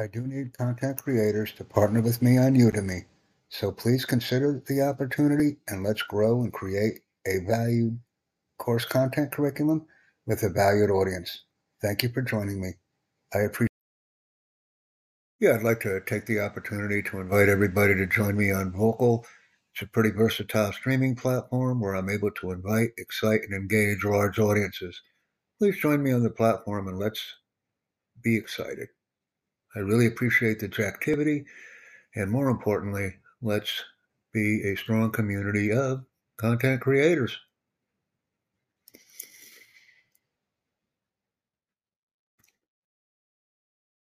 I do need content creators to partner with me on Udemy, so please consider the opportunity and let's grow and create a valued course content curriculum with a valued audience. Thank you for joining me. I appreciate Yeah, I'd like to take the opportunity to invite everybody to join me on Vocal. It's a pretty versatile streaming platform where I'm able to invite, excite, and engage large audiences. Please join me on the platform and let's be excited. I really appreciate the activity, and more importantly, let's be a strong community of content creators.